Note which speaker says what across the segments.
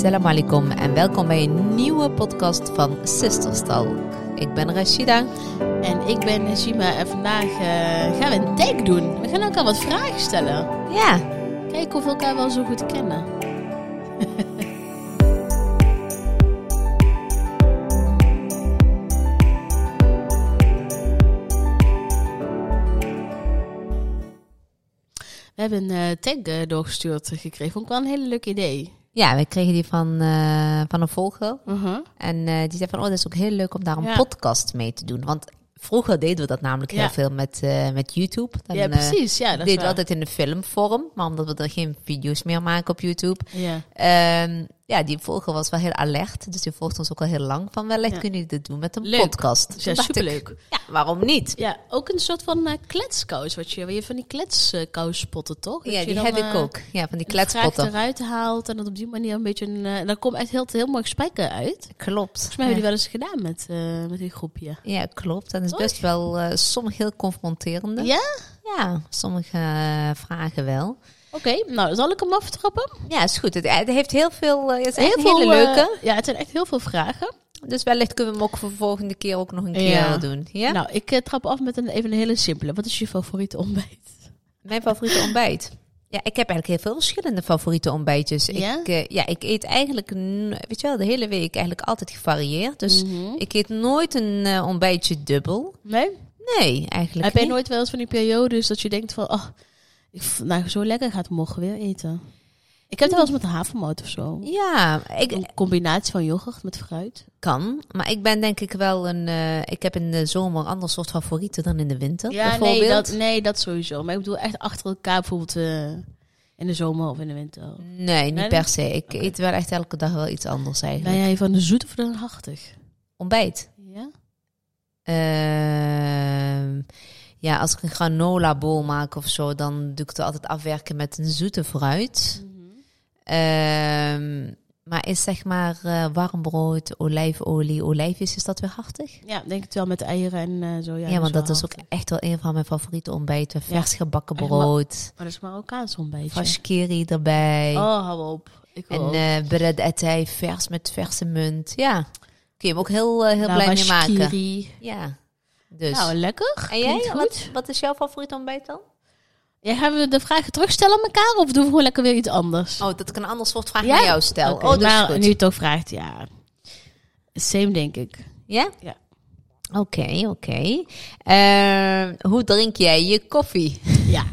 Speaker 1: Assalamu alaikum en welkom bij een nieuwe podcast van Sisters Talk. Ik ben Rashida.
Speaker 2: En ik ben Najima en vandaag eh, gaan we een tag doen. We gaan elkaar wat vragen stellen.
Speaker 1: Ja,
Speaker 2: Kijken of we elkaar wel zo goed kennen. We hebben een eh, tag eh, doorgestuurd gekregen. Vond ik wel een hele leuk idee.
Speaker 1: Ja we kregen die van, eh, van een volger.
Speaker 2: Uh-huh.
Speaker 1: En eh, die zei van, oh, dat is ook heel leuk om daar een
Speaker 2: Ja.
Speaker 1: podcast mee te doen. Want vroeger deden we dat namelijk heel
Speaker 2: Ja.
Speaker 1: veel met, eh, met YouTube. Dan,
Speaker 2: ja, precies. Ja, dat is
Speaker 1: deden we
Speaker 2: waar.
Speaker 1: altijd in de filmvorm, maar omdat we er geen video's meer maken op YouTube.
Speaker 2: Ja.
Speaker 1: Ehm, ja, die volger was wel heel alert. Dus die volgt ons ook al heel lang van wellicht
Speaker 2: Ja.
Speaker 1: kunnen jullie dit doen met een
Speaker 2: Leuk.
Speaker 1: podcast.
Speaker 2: Ja,
Speaker 1: ik,
Speaker 2: superleuk.
Speaker 1: Ja, waarom niet?
Speaker 2: Ja, ook een soort van eh kletskous. Wat je, je van die kletskous spotten, toch? Dat
Speaker 1: Ja,
Speaker 2: je
Speaker 1: die
Speaker 2: dan,
Speaker 1: heb ik
Speaker 2: eh,
Speaker 1: ook. Ja, van die
Speaker 2: de vraag
Speaker 1: kletspotten.
Speaker 2: eruit haalt en dat op die manier een beetje een... eh, dan komt echt heel, heel mooi gesprekken uit.
Speaker 1: Klopt.
Speaker 2: Volgens mij hebben die wel eens gedaan met, met die groepje.
Speaker 1: Ja, klopt. En het is best wel sommige heel confronterende.
Speaker 2: Ja?
Speaker 1: Ja, sommige vragen wel.
Speaker 2: Oké, nou zal ik hem aftrappen?
Speaker 1: Ja, is goed. Het, het heeft heel veel. eh, het is echt een
Speaker 2: veel,
Speaker 1: hele
Speaker 2: eh,
Speaker 1: leuke.
Speaker 2: ja, het zijn echt heel veel vragen.
Speaker 1: Dus wellicht kunnen we hem ook voor de volgende keer ook nog een keer
Speaker 2: Ja.
Speaker 1: doen. Ja?
Speaker 2: Nou, ik eh, trap af met een, even een hele simpele. Wat is je favoriete ontbijt?
Speaker 1: Mijn favoriete ontbijt. Ja, ik heb eigenlijk heel veel verschillende favoriete ontbijtjes.
Speaker 2: Ja?
Speaker 1: Ik, ja, ik eet eigenlijk, weet je wel, de hele week eigenlijk altijd gevarieerd. Dus
Speaker 2: Mhm.
Speaker 1: ik eet nooit een ontbijtje dubbel.
Speaker 2: Nee?
Speaker 1: Nee, eigenlijk
Speaker 2: Heb
Speaker 1: niet.
Speaker 2: nooit wel eens van die periodes dat je denkt van... Oh, ik, nou, zo lekker gaat het morgen weer eten. Ik heb het wel eens met een havermout of zo.
Speaker 1: Ja, ik
Speaker 2: Een combinatie van yoghurt met fruit.
Speaker 1: kan. Maar ik ben denk ik wel een... eh, ik heb in de zomer een ander soort favorieten dan in de winter.
Speaker 2: Ja,
Speaker 1: bijvoorbeeld.
Speaker 2: nee dat, nee, dat sowieso. Maar ik bedoel echt achter elkaar bijvoorbeeld eh, in de zomer of in de winter.
Speaker 1: Nee, niet
Speaker 2: Nee?
Speaker 1: per se. Ik eet wel echt elke dag wel iets anders
Speaker 2: Ben
Speaker 1: eigenlijk.
Speaker 2: jij van de zoet of de hartig?
Speaker 1: Ontbijt.
Speaker 2: Ja?
Speaker 1: Ehm, ja, als ik een granola bowl maak of zo, dan doe ik het altijd afwerken met een zoete fruit. Ehm, maar is zeg maar eh, warm brood, olijfolie, olijfjes, is dat weer hartig?
Speaker 2: Ja, denk het wel met eieren en eh, zo. Ja,
Speaker 1: Ja, want dat is ook echt wel een van mijn favoriete ontbijten.
Speaker 2: Ja.
Speaker 1: Vers gebakken brood,
Speaker 2: Maar dat is Marokkaans ontbijtje.
Speaker 1: fashkiri erbij.
Speaker 2: Oh, hou op. Ik
Speaker 1: En eh bread vers met verse munt. Ja, kun je hem ook heel, heel
Speaker 2: Nou,
Speaker 1: blij mee maken. Ja, dus.
Speaker 2: Nou, lekker.
Speaker 1: en jij, wat, wat is jouw favoriete ontbijt dan?
Speaker 2: Ja, gaan we de vragen terugstellen aan elkaar of doen we gewoon lekker weer iets anders?
Speaker 1: Oh, dat ik een ander soort vraag
Speaker 2: Ja?
Speaker 1: naar jou stel.
Speaker 2: Oké,
Speaker 1: oh, dat
Speaker 2: maar
Speaker 1: is goed.
Speaker 2: nu ook vraagt, ja. Same, denk ik.
Speaker 1: Ja?
Speaker 2: Ja.
Speaker 1: Oké, oké. Eh, hoe drink jij je koffie?
Speaker 2: Ja.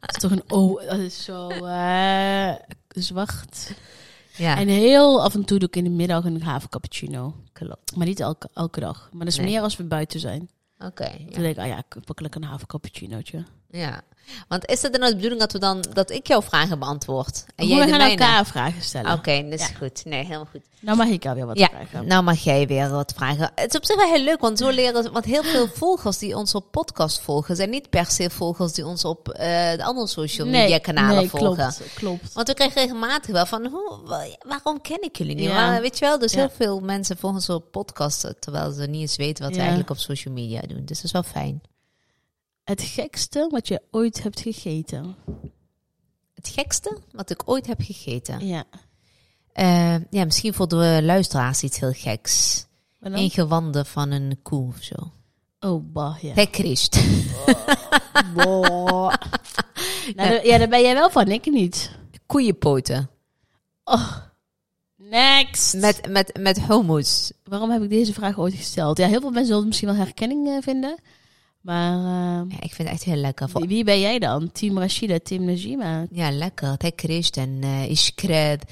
Speaker 2: dat is toch een oh, dat is zo eh, zwart.
Speaker 1: Ja,
Speaker 2: En heel af en toe doe ik in de middag een havercappuccino.
Speaker 1: klopt.
Speaker 2: Maar niet elke, elke dag. Maar dat is
Speaker 1: Nee.
Speaker 2: meer als we buiten zijn.
Speaker 1: Oké,
Speaker 2: Dan
Speaker 1: ja.
Speaker 2: denk ik, ah ja, ik pak lekker een havercappuccinootje.
Speaker 1: ja. Want is het dan de bedoeling dat we dan dat ik jouw vragen beantwoord en
Speaker 2: we
Speaker 1: jij
Speaker 2: gaan elkaar vragen stellen.
Speaker 1: Oké, dat is
Speaker 2: Ja.
Speaker 1: goed. Nee, helemaal goed.
Speaker 2: Nou mag ik alweer wat
Speaker 1: Ja,
Speaker 2: vragen.
Speaker 1: nou mag jij weer wat vragen. Het is op zich wel heel leuk, want zo leren... Want heel veel volgers die ons op podcast volgen... zijn niet per se volgers die ons op eh, de andere social media kanalen
Speaker 2: nee,
Speaker 1: volgen.
Speaker 2: Klopt, klopt.
Speaker 1: Want we krijgen regelmatig wel van... Hoe, wa- waarom ken ik jullie niet?
Speaker 2: Ja.
Speaker 1: Maar, weet je wel, dus heel veel mensen volgen ons op podcast... terwijl ze niet eens weten wat we eigenlijk op social media doen. Dus dat is wel fijn.
Speaker 2: Het gekste wat je ooit hebt gegeten.
Speaker 1: Het gekste wat ik ooit heb gegeten.
Speaker 2: Ja.
Speaker 1: Eh, ja, misschien voor de luisteraars iets heel geks. Een gewande van een koe of zo.
Speaker 2: Oh, bah, ja. Boah. nou, daar- ja, daar ben jij wel van, ik niet.
Speaker 1: Koeienpoten.
Speaker 2: Oh. Next.
Speaker 1: Met, met, met hummus.
Speaker 2: Waarom heb ik deze vraag ooit gesteld? Ja, heel veel mensen zullen misschien wel herkenning eh, vinden. Maar eh,
Speaker 1: Ja, ik vind het echt heel lekker.
Speaker 2: Wie, wie ben jij dan? Team Rashida, Team Najima?
Speaker 1: Ja, lekker. Het Christ en eh iskred.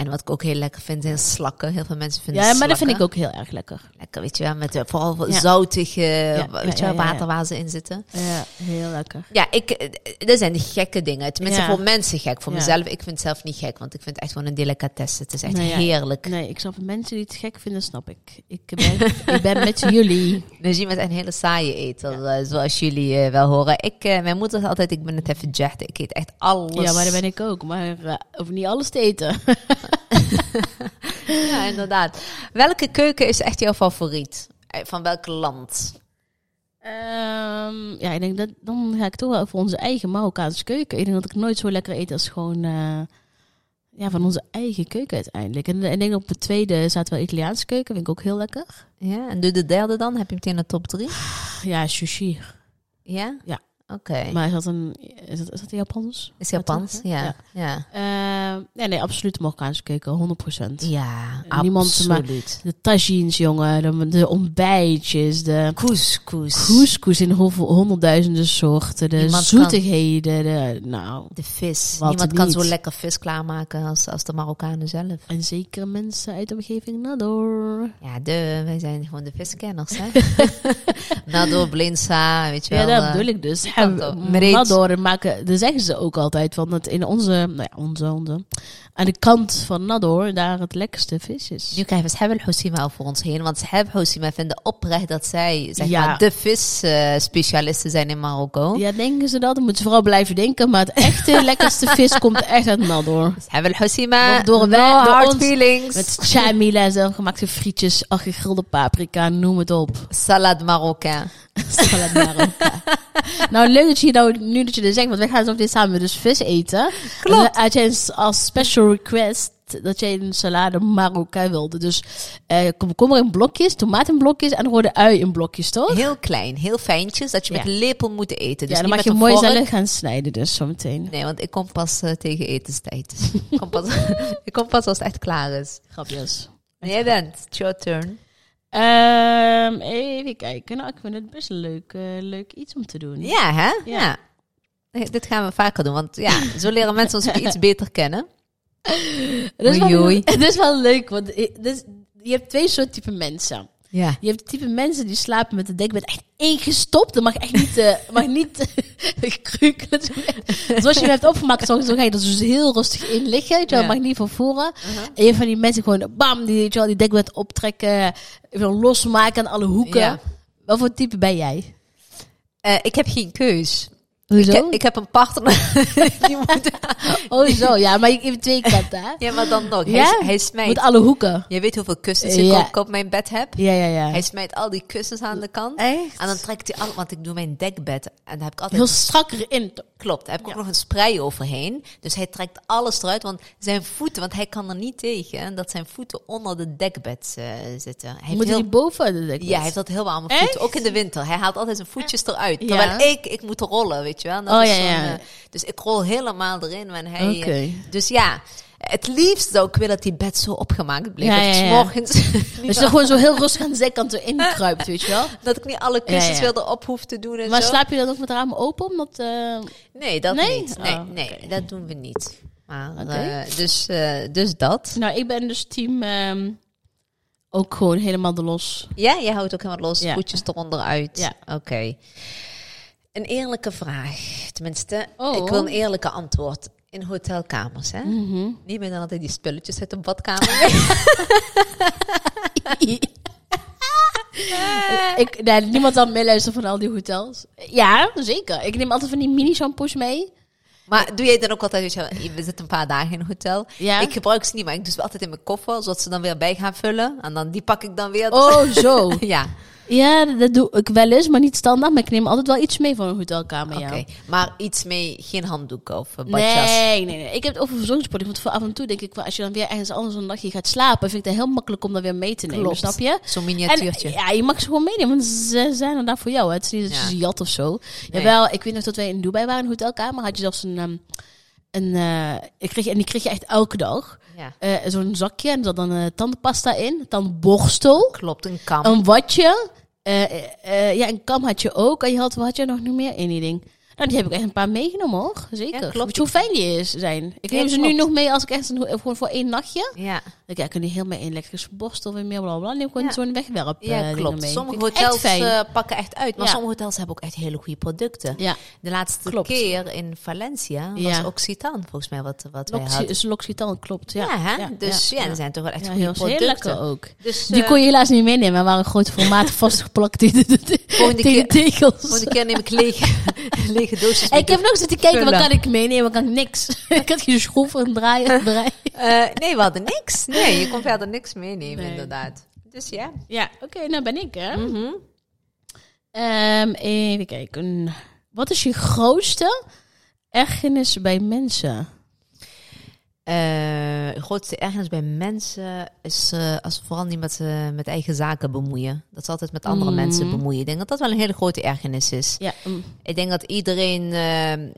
Speaker 1: En wat ik ook heel lekker vind zijn slakken. Heel veel mensen vinden
Speaker 2: Ja, maar dat vind ik ook heel erg lekker.
Speaker 1: Lekker, weet je wel. Met eh, vooral
Speaker 2: Ja.
Speaker 1: zoutige,
Speaker 2: ja,
Speaker 1: weet je wel, water waar ze in zitten.
Speaker 2: Ja, heel lekker.
Speaker 1: Ja, ik, eh, dat zijn de gekke dingen. Tenminste, voor mensen gek. Voor mezelf, ik vind het zelf niet gek. Want ik vind het echt gewoon een delicatesse. Het is echt
Speaker 2: Nee,
Speaker 1: heerlijk.
Speaker 2: Nee, ik snap. Mensen die het gek vinden, snap ik. Ik ben, ik ben met jullie.
Speaker 1: Dus je bent een hele saaie eter, eh, zoals jullie eh, wel horen. Ik, eh, mijn moeder zei altijd, ik ben het even jacht. Ik eet echt alles.
Speaker 2: Ja, maar dat ben ik ook. Maar uh, hoef niet alles te eten.
Speaker 1: Ja, inderdaad. Welke keuken is echt jouw favoriet? Eh, Van welk land?
Speaker 2: Ehm, ja, ik denk dat dan ga ik toch wel voor onze eigen Marokkaanse keuken. Ik denk dat ik nooit zo lekker eet als gewoon, eh, ja, van onze eigen keuken uiteindelijk. En, en ik denk op de tweede staat wel Italiaanse keuken. Vind ik ook heel lekker.
Speaker 1: Ja, en doe de derde dan? Heb je meteen een top drie?
Speaker 2: Ja, sushi.
Speaker 1: Ja?
Speaker 2: Ja.
Speaker 1: Oké.
Speaker 2: Maar is dat een... Is dat, is dat Japans?
Speaker 1: Is Japans? Ja.
Speaker 2: ja.
Speaker 1: Ja.
Speaker 2: Eh, nee, nee, absoluut Marokkaanse keuken. 100%.
Speaker 1: Ja,
Speaker 2: Niemand maar-
Speaker 1: absoluut.
Speaker 2: De tagines, jongen. De, de ontbijtjes. De
Speaker 1: Couscous.
Speaker 2: couscous in honderdduizenden soorten. De
Speaker 1: Niemand
Speaker 2: zoetigheden. De, nou,
Speaker 1: De vis. Niemand kan zo lekker vis klaarmaken als, als de Marokkanen zelf.
Speaker 2: en zeker mensen uit de omgeving Nador.
Speaker 1: Ja, de, wij zijn gewoon de viskenners, hè? Nador, Blinsa, weet je
Speaker 2: Ja,
Speaker 1: wel.
Speaker 2: dat
Speaker 1: eh,
Speaker 2: bedoel ik dus.
Speaker 1: Mereet.
Speaker 2: Nador maken, dat zeggen ze ook altijd. Want het in onze, nou ja, onze, onze, aan de kant van Nador, daar het lekkerste vis is.
Speaker 1: Nu krijgen we Shab Houssima over ons heen. Want Shab Houssima vinden oprecht dat zij zeg
Speaker 2: Ja.
Speaker 1: maar, de visspecialisten zijn in Marokko.
Speaker 2: Ja, denken ze dat? Dan moeten ze vooral blijven denken. Maar het echte lekkerste vis komt echt uit Nador.
Speaker 1: Shab Houssima,
Speaker 2: Wordt door
Speaker 1: no hard
Speaker 2: ons-
Speaker 1: feelings.
Speaker 2: Met chamila, zelfgemaakte frietjes, gegrilde paprika, noem het op.
Speaker 1: Salade Marocain.
Speaker 2: Salade Marokka. nou, leuk dat je nou, nu dat je dit zegt, want wij gaan zo meteen samen dus vis eten.
Speaker 1: Klopt.
Speaker 2: En, had jij als special request dat jij een salade Marokka wilde. Dus eh komkommer in blokjes, tomaat in blokjes en rode ui in blokjes, toch?
Speaker 1: Heel klein, heel fijntjes, dat je met
Speaker 2: Ja.
Speaker 1: lepel moet eten. Dus
Speaker 2: ja, dan mag je mooi
Speaker 1: vork.
Speaker 2: zelf gaan snijden dus zometeen.
Speaker 1: Nee, want ik kom pas eh, tegen etenstijd. ik, kom pas, ik kom pas als het echt klaar is.
Speaker 2: Grapjes.
Speaker 1: En jij bent, it's your turn.
Speaker 2: Ehm, even kijken. Nou, ik vind het best leuk, eh, leuk iets om te doen.
Speaker 1: Ja, hè?
Speaker 2: Ja.
Speaker 1: Dit gaan we vaker doen, want ja, zo leren mensen ons ook iets beter kennen.
Speaker 2: Dat is, wel, dat is wel leuk, want dus, je hebt twee soorten type mensen.
Speaker 1: Ja.
Speaker 2: Je hebt het type mensen die slapen met het dekbed echt ingestopt. Dat mag echt niet, eh mag niet krukelen. Zoals je hem hebt opgemaakt, zo, zo ga je er dus heel rustig in liggen. Weet je
Speaker 1: Ja.
Speaker 2: mag niet van voren. En je hebt van die mensen gewoon, bam, die, weet je wel, die dekbed optrekken. Even losmaken aan alle hoeken.
Speaker 1: Ja.
Speaker 2: Wat voor type ben jij?
Speaker 1: Eh, ik heb geen keus.
Speaker 2: Hoezo?
Speaker 1: Ik, heb- ik heb een partner. die moet,
Speaker 2: Oh, zo. Ja, maar je hebt twee kanten, hè?
Speaker 1: ja, maar dan nog. Hij,
Speaker 2: Ja?
Speaker 1: hij
Speaker 2: Met
Speaker 1: smijt.
Speaker 2: alle hoeken.
Speaker 1: Je weet hoeveel kussens ik
Speaker 2: Ja.
Speaker 1: ook op mijn bed heb.
Speaker 2: Ja, ja, ja.
Speaker 1: Hij smijt al die kussens aan de kant.
Speaker 2: Echt?
Speaker 1: En dan trekt hij al, want ik doe mijn dekbed. En daar heb ik altijd
Speaker 2: Heel strak erin.
Speaker 1: Klopt, daar heb ik ook nog een spray overheen. Dus hij trekt alles eruit, want zijn voeten, want hij kan er niet tegen dat zijn voeten onder de dekbed eh, zitten. Hij
Speaker 2: Moet
Speaker 1: heel,
Speaker 2: die boven de dekbed?
Speaker 1: ja, hij heeft dat heel warme
Speaker 2: Echt?
Speaker 1: voeten, ook in de winter. Hij haalt altijd zijn voetjes eruit. Terwijl ik, ik moet rollen, weet je wel. Dat
Speaker 2: Oh,
Speaker 1: is
Speaker 2: ja,
Speaker 1: eh, dus ik rol helemaal erin hij...
Speaker 2: Oké.
Speaker 1: eh, dus ja, het liefst zou ik willen dat die bed zo opgemaakt bleef.
Speaker 2: Ja,
Speaker 1: morgens
Speaker 2: Dus je gewoon zo heel rustig aan de zijkant erin kruipt, weet je wel?
Speaker 1: dat ik niet alle kussens weer erop hoef te doen en
Speaker 2: Maar
Speaker 1: zo.
Speaker 2: slaap je dan ook met ramen open? Omdat, eh,
Speaker 1: Nee, dat
Speaker 2: Nee?
Speaker 1: niet. Nee,
Speaker 2: Oh,
Speaker 1: nee dat doen we niet. Maar, dus, dus dat.
Speaker 2: Nou, ik ben dus team ehm, ook gewoon helemaal de los.
Speaker 1: Ja, jij houdt ook helemaal los,
Speaker 2: Ja.
Speaker 1: voetjes eronder uit.
Speaker 2: Ja.
Speaker 1: Oké. Een eerlijke vraag. Tenminste,
Speaker 2: Oh.
Speaker 1: ik wil een eerlijke antwoord. In hotelkamers, hè?
Speaker 2: Mhm.
Speaker 1: Niet meer dan altijd die spulletjes uit de badkamer.
Speaker 2: ik, nee, niemand zal meeluisteren van al die hotels. Ja, zeker. Ik neem altijd van die mini-shampoos mee.
Speaker 1: maar doe jij dan ook altijd, je, we zitten een paar dagen in een hotel.
Speaker 2: Ja.
Speaker 1: Ik gebruik ze niet, maar ik doe ze altijd in mijn koffer, zodat ze dan weer bij gaan vullen. En dan die pak ik dan weer.
Speaker 2: Oh, zo.
Speaker 1: ja,
Speaker 2: Ja, dat doe ik wel eens, maar niet standaard. Maar ik neem altijd wel iets mee van een hotelkamer,
Speaker 1: oké.
Speaker 2: ja.
Speaker 1: Maar iets mee, geen handdoeken of badjas.
Speaker 2: Nee, nee, nee. Ik heb het over verzorgingspolitiek. Want voor af en toe denk ik, wel, als je dan weer ergens anders een dagje gaat slapen, vind ik het heel makkelijk om dat weer mee te nemen.
Speaker 1: Klopt.
Speaker 2: Snap je?
Speaker 1: Zo'n
Speaker 2: En,
Speaker 1: miniatuurtje.
Speaker 2: ja, je mag ze gewoon meenemen, want ze zijn er daar voor jou. hè. Het is niet dat je
Speaker 1: Ja.
Speaker 2: ze jat of zo.
Speaker 1: Nee.
Speaker 2: Jawel, ik weet nog dat wij in Dubai waren, in een hotelkamer, had je zelfs een... ehm, een eh, ik kreeg, en die kreeg je echt elke dag.
Speaker 1: ja.
Speaker 2: Eh, Zo'n zakje en er zat dan eh, tandenpasta in, tandenborstel,
Speaker 1: Klopt, een kam.
Speaker 2: een watje. Eh, eh, eh, ja, een kam had je ook. En je had, wat had je nog nog meer die ding? Nou, die heb ik echt een paar meegenomen hoor. Zeker.
Speaker 1: Ja, klopt.
Speaker 2: Weet je hoe fijn die is, zijn? Ik
Speaker 1: Ja,
Speaker 2: neem ze nu nog mee als ik echt een, gewoon voor één nachtje.
Speaker 1: Ja,
Speaker 2: Dan kijk ik er niet helemaal in. Lekker borstel en meer bla bla. Neem gewoon
Speaker 1: Ja.
Speaker 2: zo'n wegwerp eh,
Speaker 1: ja
Speaker 2: dingen
Speaker 1: klopt.
Speaker 2: mee.
Speaker 1: Sommige
Speaker 2: echt
Speaker 1: hotels eh, pakken echt uit, maar sommige hotels hebben ook echt hele goede producten.
Speaker 2: ja,
Speaker 1: De laatste
Speaker 2: Klopt.
Speaker 1: keer in Valencia was. Occitan volgens mij wat, wat wij
Speaker 2: Loxi-
Speaker 1: hadden.
Speaker 2: is L'Occitane, klopt. Ja,
Speaker 1: Ja, hè? dus ja, er zijn toch wel echt goede
Speaker 2: heel, heel
Speaker 1: producten.
Speaker 2: lekker ook.
Speaker 1: Dus
Speaker 2: Die
Speaker 1: eh,
Speaker 2: kon je helaas niet meenemen. Er waren grote formaten vastgeplakt tegen de, tegen tegels.
Speaker 1: volgende keer neem ik lege, lege doosjes
Speaker 2: Ik heb nog zitten kijken, wat kan ik meenemen? Kan ik niks. ik had geen schroeven en draaien. draaien.
Speaker 1: Eh, nee, we hadden niks. Nee, je kon verder niks meenemen,
Speaker 2: Nee.
Speaker 1: inderdaad. Dus ja.
Speaker 2: Ja, oké, nou ben ik hè.
Speaker 1: Mhm.
Speaker 2: Ehm, even kijken. Wat is je grootste ergernis bij mensen?
Speaker 1: Ehm, grootste ergernis bij mensen is eh, als ze vooral niet met, eh, met eigen zaken bemoeien. Dat ze altijd met andere
Speaker 2: Mm.
Speaker 1: mensen bemoeien. Ik denk dat dat wel een hele grote ergernis is.
Speaker 2: Ja, mm,
Speaker 1: Ik denk dat iedereen, eh,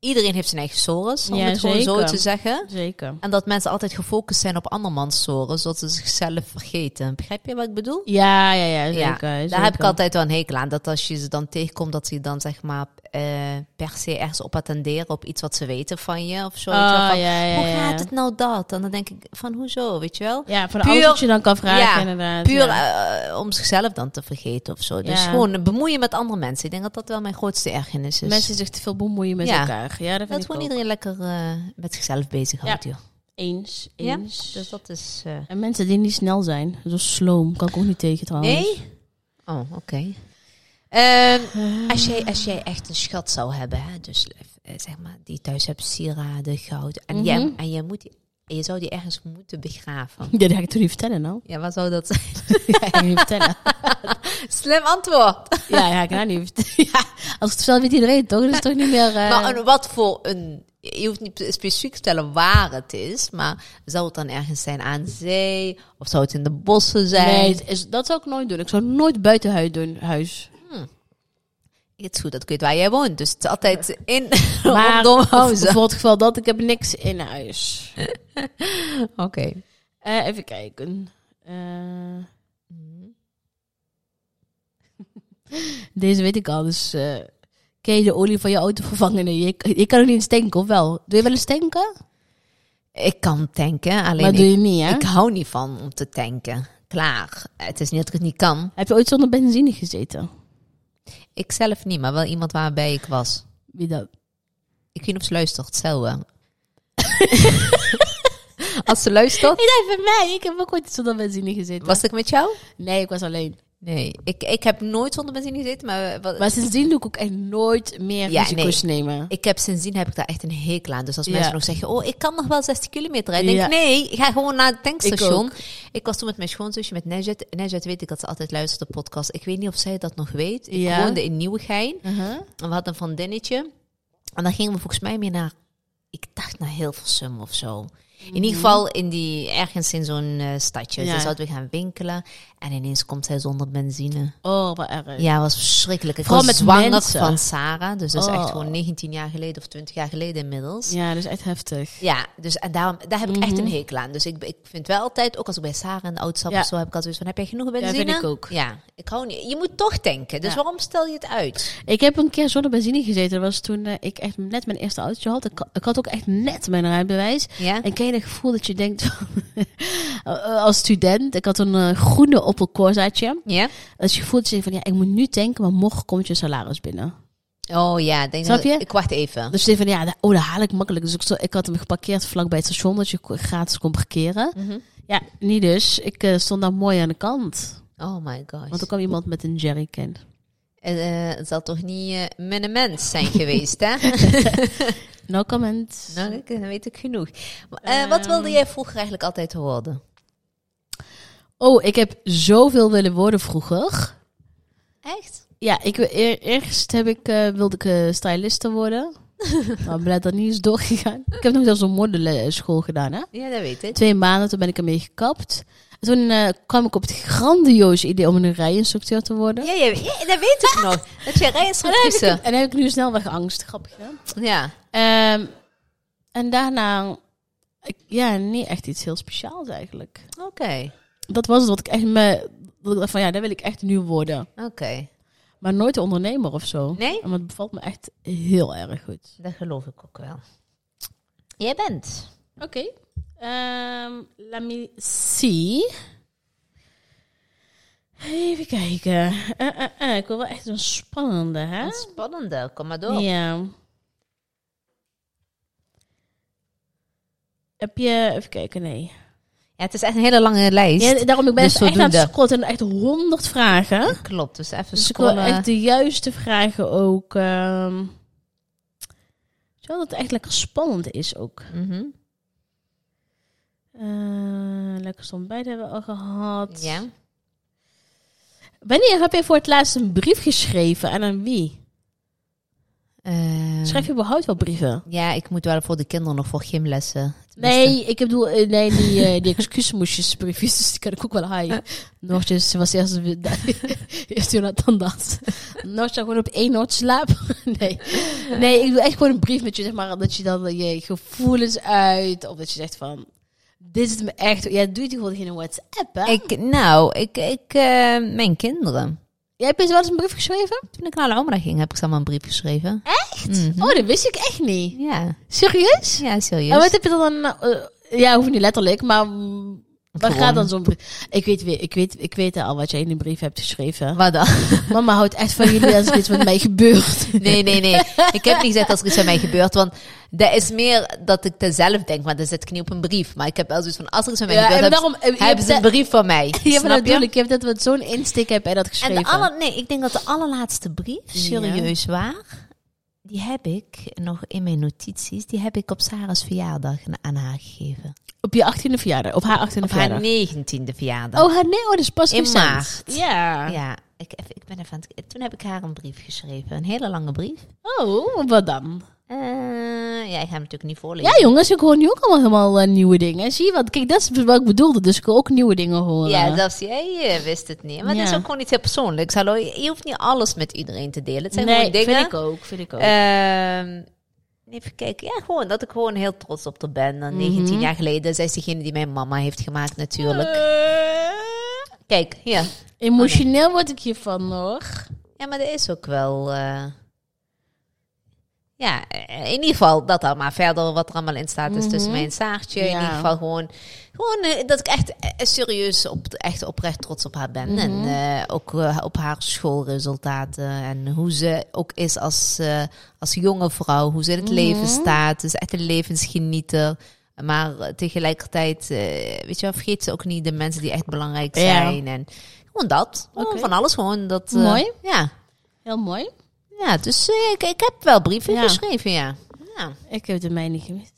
Speaker 1: iedereen heeft zijn eigen sores, om
Speaker 2: Ja,
Speaker 1: het gewoon zo te zeggen.
Speaker 2: zeker.
Speaker 1: En dat mensen altijd gefocust zijn op andermans sores, zodat ze zichzelf vergeten. Begrijp je wat ik bedoel?
Speaker 2: Ja, ja, ja, zeker.
Speaker 1: Ja,
Speaker 2: zeker.
Speaker 1: Daar heb ik altijd wel een hekel aan. Dat als je ze dan tegenkomt, dat ze dan zeg maar eh, per se ergens op attenderen op iets wat ze weten van je of zo. weet je wel, van,
Speaker 2: ja, ja,
Speaker 1: Hoe gaat het nou dat? En dan denk ik van hoezo, weet je wel?
Speaker 2: Ja, van
Speaker 1: Puur-
Speaker 2: alles je dan kan vragen,
Speaker 1: Ja,
Speaker 2: inderdaad.
Speaker 1: Puur eh, om zichzelf dan te vergeten of zo. Dus gewoon bemoeien met andere mensen. Ik denk dat dat wel mijn grootste ergernis is.
Speaker 2: Mensen zich te veel bemoeien met elkaar. Ja, dat vind
Speaker 1: dat gewoon
Speaker 2: ook.
Speaker 1: iedereen lekker eh, met zichzelf bezighoudt, joh.
Speaker 2: Eens,
Speaker 1: Ja,
Speaker 2: eens.
Speaker 1: Dus dat is...
Speaker 2: En mensen die niet snel zijn. Zo sloom, kan ik ook niet tegen trouwens.
Speaker 1: Nee? Oh, oké. Ehm, als, jij, als jij echt een schat zou hebben, hè, dus eh, zeg maar, die thuis hebt sieraden, goud, en,
Speaker 2: Mhm.
Speaker 1: jij, en jij moet die, je zou die ergens moeten begraven.
Speaker 2: Ja, dat ga ik toch niet vertellen nou?
Speaker 1: Ja, wat zou dat zijn?
Speaker 2: Ja, ga ik niet vertellen.
Speaker 1: Slim antwoord.
Speaker 2: Ja, ja, ik ga niet vertellen. Ja, als het vertel weet iedereen toch? Dat is toch niet meer... eh,
Speaker 1: Maar een- wat voor een... Je hoeft niet specifiek te stellen waar het is, maar zou het dan ergens zijn aan zee? Of zou het in de bossen zijn?
Speaker 2: Nee, is, dat zou ik nooit doen. Ik zou nooit buiten huis doen. Huis.
Speaker 1: Het is goed dat ik weet waar jij woont, dus het is altijd in
Speaker 2: Maar
Speaker 1: rondom
Speaker 2: voor het geval dat ik heb niks in huis.
Speaker 1: Oké.
Speaker 2: Eh, even kijken. Eh, deze weet ik al. Dus kun je de olie van je auto vervangen? Nee, je, je kan ook niet eens tanken, of wel? Doe je wel eens tanken?
Speaker 1: Ik kan tanken, alleen
Speaker 2: Maar
Speaker 1: ik,
Speaker 2: doe je niet, hè?
Speaker 1: ik hou niet van om te tanken. Klaar. Het is niet dat ik het niet kan.
Speaker 2: Heb je ooit zonder benzine gezeten?
Speaker 1: Ik zelf niet, maar wel iemand waarbij ik was.
Speaker 2: Wie dat?
Speaker 1: Ik weet niet of ze luistert, Selwe. Als ze luistert,
Speaker 2: Nee, voor mij. Ik heb ook ooit zonder benzine gezeten.
Speaker 1: was ik met jou?
Speaker 2: Nee, ik was alleen.
Speaker 1: Nee, ik, ik heb nooit zonder benzine gezeten, maar, wat,
Speaker 2: Maar sindsdien doe ik ook echt nooit meer
Speaker 1: Ja,
Speaker 2: risico's nemen.
Speaker 1: ik heb sindsdien heb ik daar echt een hekel aan. Dus als
Speaker 2: Ja.
Speaker 1: mensen nog zeggen, oh, ik kan nog wel 60 kilometer rijden. denk
Speaker 2: Ja.
Speaker 1: ik, nee, ga gewoon naar het tankstation. Ik, was toen met mijn schoonzusje, met Nejet. Nejet weet ik dat ze altijd luistert op podcast. Ik weet niet of zij dat nog weet. Ik woonde in Nieuwegein.
Speaker 2: Uh-huh.
Speaker 1: En we hadden een vriendinnetje. En dan gingen we volgens mij meer naar, ik dacht naar Hilversum of zo. In ieder geval in die, ergens in zo'n eh, stadje.
Speaker 2: Mhm. Ja.
Speaker 1: Dus zouden we gaan winkelen. En ineens komt zij zonder benzine.
Speaker 2: Oh, wat erg.
Speaker 1: Ja, was verschrikkelijk. Ik
Speaker 2: Vooral
Speaker 1: was
Speaker 2: met
Speaker 1: zwanger
Speaker 2: mensen.
Speaker 1: van Sarah. Dus dat is
Speaker 2: Oh.
Speaker 1: echt gewoon 19 jaar geleden of 20 jaar geleden inmiddels. Ja,
Speaker 2: Ja, dat is echt heftig.
Speaker 1: dus en daarom, daar heb ik echt
Speaker 2: Mhm.
Speaker 1: een hekel aan. Dus ik, ik vind wel altijd, ook als ik bij Sarah in de auto stap
Speaker 2: Ja.
Speaker 1: of zo, heb ik altijd van, heb jij genoeg
Speaker 2: Ja,
Speaker 1: benzine?
Speaker 2: vind ik ook.
Speaker 1: Ja, ik hou niet. Je moet toch tanken. Dus
Speaker 2: Ja.
Speaker 1: waarom stel je het uit?
Speaker 2: Ik heb een keer zonder benzine gezeten. Dat was toen eh, ik echt net mijn eerste autootje had. Ik, ik had ook echt net mijn rijbewijs.
Speaker 1: Ja?
Speaker 2: En ken je dat gevoel dat je denkt, eh, als student, ik had een eh, groene Opel Corsaatje.
Speaker 1: Ja?
Speaker 2: Als je voelt je van, ja, ik moet nu tanken, maar morgen komt je salaris binnen.
Speaker 1: Oh ja, denk
Speaker 2: Snap
Speaker 1: dat-
Speaker 2: je?
Speaker 1: Ik wacht even.
Speaker 2: Dus je van, ja, dat- oh, dat haal ik makkelijk. Dus ik, zo- ik had hem geparkeerd vlakbij het station, dat je gratis kon parkeren.
Speaker 1: Mhm.
Speaker 2: Ja, niet dus. Ik eh, stond daar mooi aan de kant.
Speaker 1: Oh my gosh.
Speaker 2: Want er kwam iemand met een jerrycan.
Speaker 1: Het zal toch niet met een mens zijn geweest, hè?
Speaker 2: No comment.
Speaker 1: nou, dan weet ik genoeg. Wat wilde jij vroeger eigenlijk altijd worden?
Speaker 2: Oh, ik heb zoveel willen worden vroeger.
Speaker 1: Echt?
Speaker 2: Ja, ik, eer, eerst heb ik, eh, wilde ik eh, styliste worden. maar blij dat niet is doorgegaan. Ik heb nog zelfs een modellenschool gedaan, hè?
Speaker 1: Ja, dat weet ik.
Speaker 2: Twee maanden, toen ben ik ermee gekapt. En toen eh, kwam ik op het grandioze idee om een rijinstructeur te worden.
Speaker 1: Ja, ja, ja, dat weet ik nog. Dat je rijinstructrice.
Speaker 2: en dan heb ik nu snelweg angst. Grappig, hè?
Speaker 1: Ja.
Speaker 2: Ehm, en daarna, ja, niet echt iets heel speciaals eigenlijk.
Speaker 1: Oké.
Speaker 2: Dat was het wat ik echt me, dat ik dacht van ja, dat wil ik echt nu worden.
Speaker 1: Oké.
Speaker 2: Maar nooit een ondernemer of zo.
Speaker 1: Nee?
Speaker 2: Maar het bevalt me echt heel erg goed.
Speaker 1: Dat geloof ik ook wel. Jij bent.
Speaker 2: Oké. Ehm let me see. Even kijken. Eh, eh, eh, ik wil wel echt een spannende, hè?
Speaker 1: Een spannende. Kom maar door.
Speaker 2: Ja. Heb je... Even kijken, nee.
Speaker 1: Ja, het is echt een hele lange lijst.
Speaker 2: Ja, daarom ik ben
Speaker 1: Dus
Speaker 2: echt aan het scrollen. en echt honderd vragen.
Speaker 1: Klopt. Dus even
Speaker 2: Dus
Speaker 1: scrollen.
Speaker 2: echt de juiste vragen ook... ehm zodat het echt lekker spannend is ook.
Speaker 1: Mhm.
Speaker 2: Eh, lekker ontbijt hebben we al gehad.
Speaker 1: Ja.
Speaker 2: Wanneer heb je voor het laatst een brief geschreven en aan wie?
Speaker 1: Eh,
Speaker 2: Schrijf je überhaupt wel brieven?
Speaker 1: Ja, ik moet wel voor de kinderen nog voor gymlessen. Tenminste.
Speaker 2: Nee, ik bedoel, eh, nee, die, eh, die excuusmoesjesbriefjes, dus die kan ik ook wel haaien. Noortjes ze was eerst, eerst Jonathan dat. Noortje gewoon op één noot slapen. nee. nee, ik doe echt gewoon een brief met je, zeg maar, dat je dan je gevoelens uit, of dat je zegt van, dit is me echt, ja, doe je die gewoon in een WhatsApp, hè?
Speaker 1: Ik, nou, ik, ik eh, mijn kinderen.
Speaker 2: Jij hebt eens wel eens een brief geschreven?
Speaker 1: Toen ik naar de Omra ging, heb ik samen een brief geschreven.
Speaker 2: Echt?
Speaker 1: Mhm.
Speaker 2: Oh, dat wist ik echt niet.
Speaker 1: Ja,
Speaker 2: Serieus?
Speaker 1: ja, serieus.
Speaker 2: En wat heb je dan, eh, ja, hoeft niet letterlijk, maar
Speaker 1: Gewoon.
Speaker 2: gaat dan zo'n brief? Ik weet, ik, weet, ik weet al wat jij in de brief hebt geschreven.
Speaker 1: Wat dan?
Speaker 2: Mama houdt echt van jullie als er iets met mij gebeurt.
Speaker 1: Nee, nee, nee. Ik heb niet gezegd als er iets aan mij gebeurt, want dat is meer dat ik het zelf denk, maar dan zet ik niet op een brief. Maar ik heb wel zoiets van, als er iets aan mij
Speaker 2: Ja,
Speaker 1: gebeurt,
Speaker 2: en daarom, eh,
Speaker 1: hebben ze een brief van mij.
Speaker 2: Ja, maar natuurlijk, je hebt dat met zo'n insteek heb jij dat
Speaker 1: En
Speaker 2: geschreven.
Speaker 1: de aller, nee, ik denk dat de allerlaatste brief, serieus waar, die heb ik nog in mijn notities, die heb ik op Sarah's verjaardag aan haar gegeven.
Speaker 2: Op je 18e verjaardag, op haar 18e
Speaker 1: Op haar
Speaker 2: verjaardag.
Speaker 1: negentiende verjaardag.
Speaker 2: Oh, haar nee, oh, dat is pas
Speaker 1: In
Speaker 2: recent.
Speaker 1: maart.
Speaker 2: Ja.
Speaker 1: Ja, ik, ik ben even aan het, toen heb ik haar een brief geschreven. Een hele lange brief.
Speaker 2: Oh, wat dan?
Speaker 1: Eh, ja, ik ga hem natuurlijk niet voorlezen.
Speaker 2: Ja, jongens, ik hoor nu ook allemaal helemaal eh, nieuwe dingen. Zie je wat? Kijk, dat is wat ik bedoelde. Dus ik wil ook nieuwe dingen horen.
Speaker 1: Ja, zelfs jij eh, wist het niet. Maar het is
Speaker 2: Ja.
Speaker 1: ook gewoon iets heel persoonlijks. Hallo, je hoeft niet alles met iedereen te delen. Het zijn
Speaker 2: nee,
Speaker 1: gewoon dingen.
Speaker 2: vind ik ook. Vind ik ook.
Speaker 1: Ehm, even kijken. Ja, gewoon dat ik gewoon heel trots op haar ben. Dan 19
Speaker 2: Mhm.
Speaker 1: jaar geleden. Zij is degene die mijn mama heeft gemaakt natuurlijk. Kijk, hier.
Speaker 2: Emotioneel word ik hiervan nog.
Speaker 1: Ja, maar dat is ook wel... ja, eh, in ieder geval dat dan. Maar verder wat er allemaal in staat is tussen
Speaker 2: Mhm.
Speaker 1: mijn staartje. In
Speaker 2: Ja.
Speaker 1: ieder geval gewoon... Gewoon eh, dat ik echt eh, serieus op, echt oprecht trots op haar ben. En
Speaker 2: Mhm.
Speaker 1: eh, ook op haar schoolresultaten. En hoe ze ook is als, als jonge vrouw. Hoe ze in het
Speaker 2: Mhm.
Speaker 1: leven staat. Dus echt een levensgenieter. Maar tegelijkertijd, weet je wel, vergeet ze ook niet de mensen die echt belangrijk
Speaker 2: Ja.
Speaker 1: zijn. En gewoon dat. Gewoon. Van alles gewoon. Dat,
Speaker 2: Mooi.
Speaker 1: Ja.
Speaker 2: Heel mooi.
Speaker 1: Ja, dus eh, ik, ik heb wel brieven
Speaker 2: Ja.
Speaker 1: geschreven, ja. ja.
Speaker 2: Ik heb de mij niet gemist.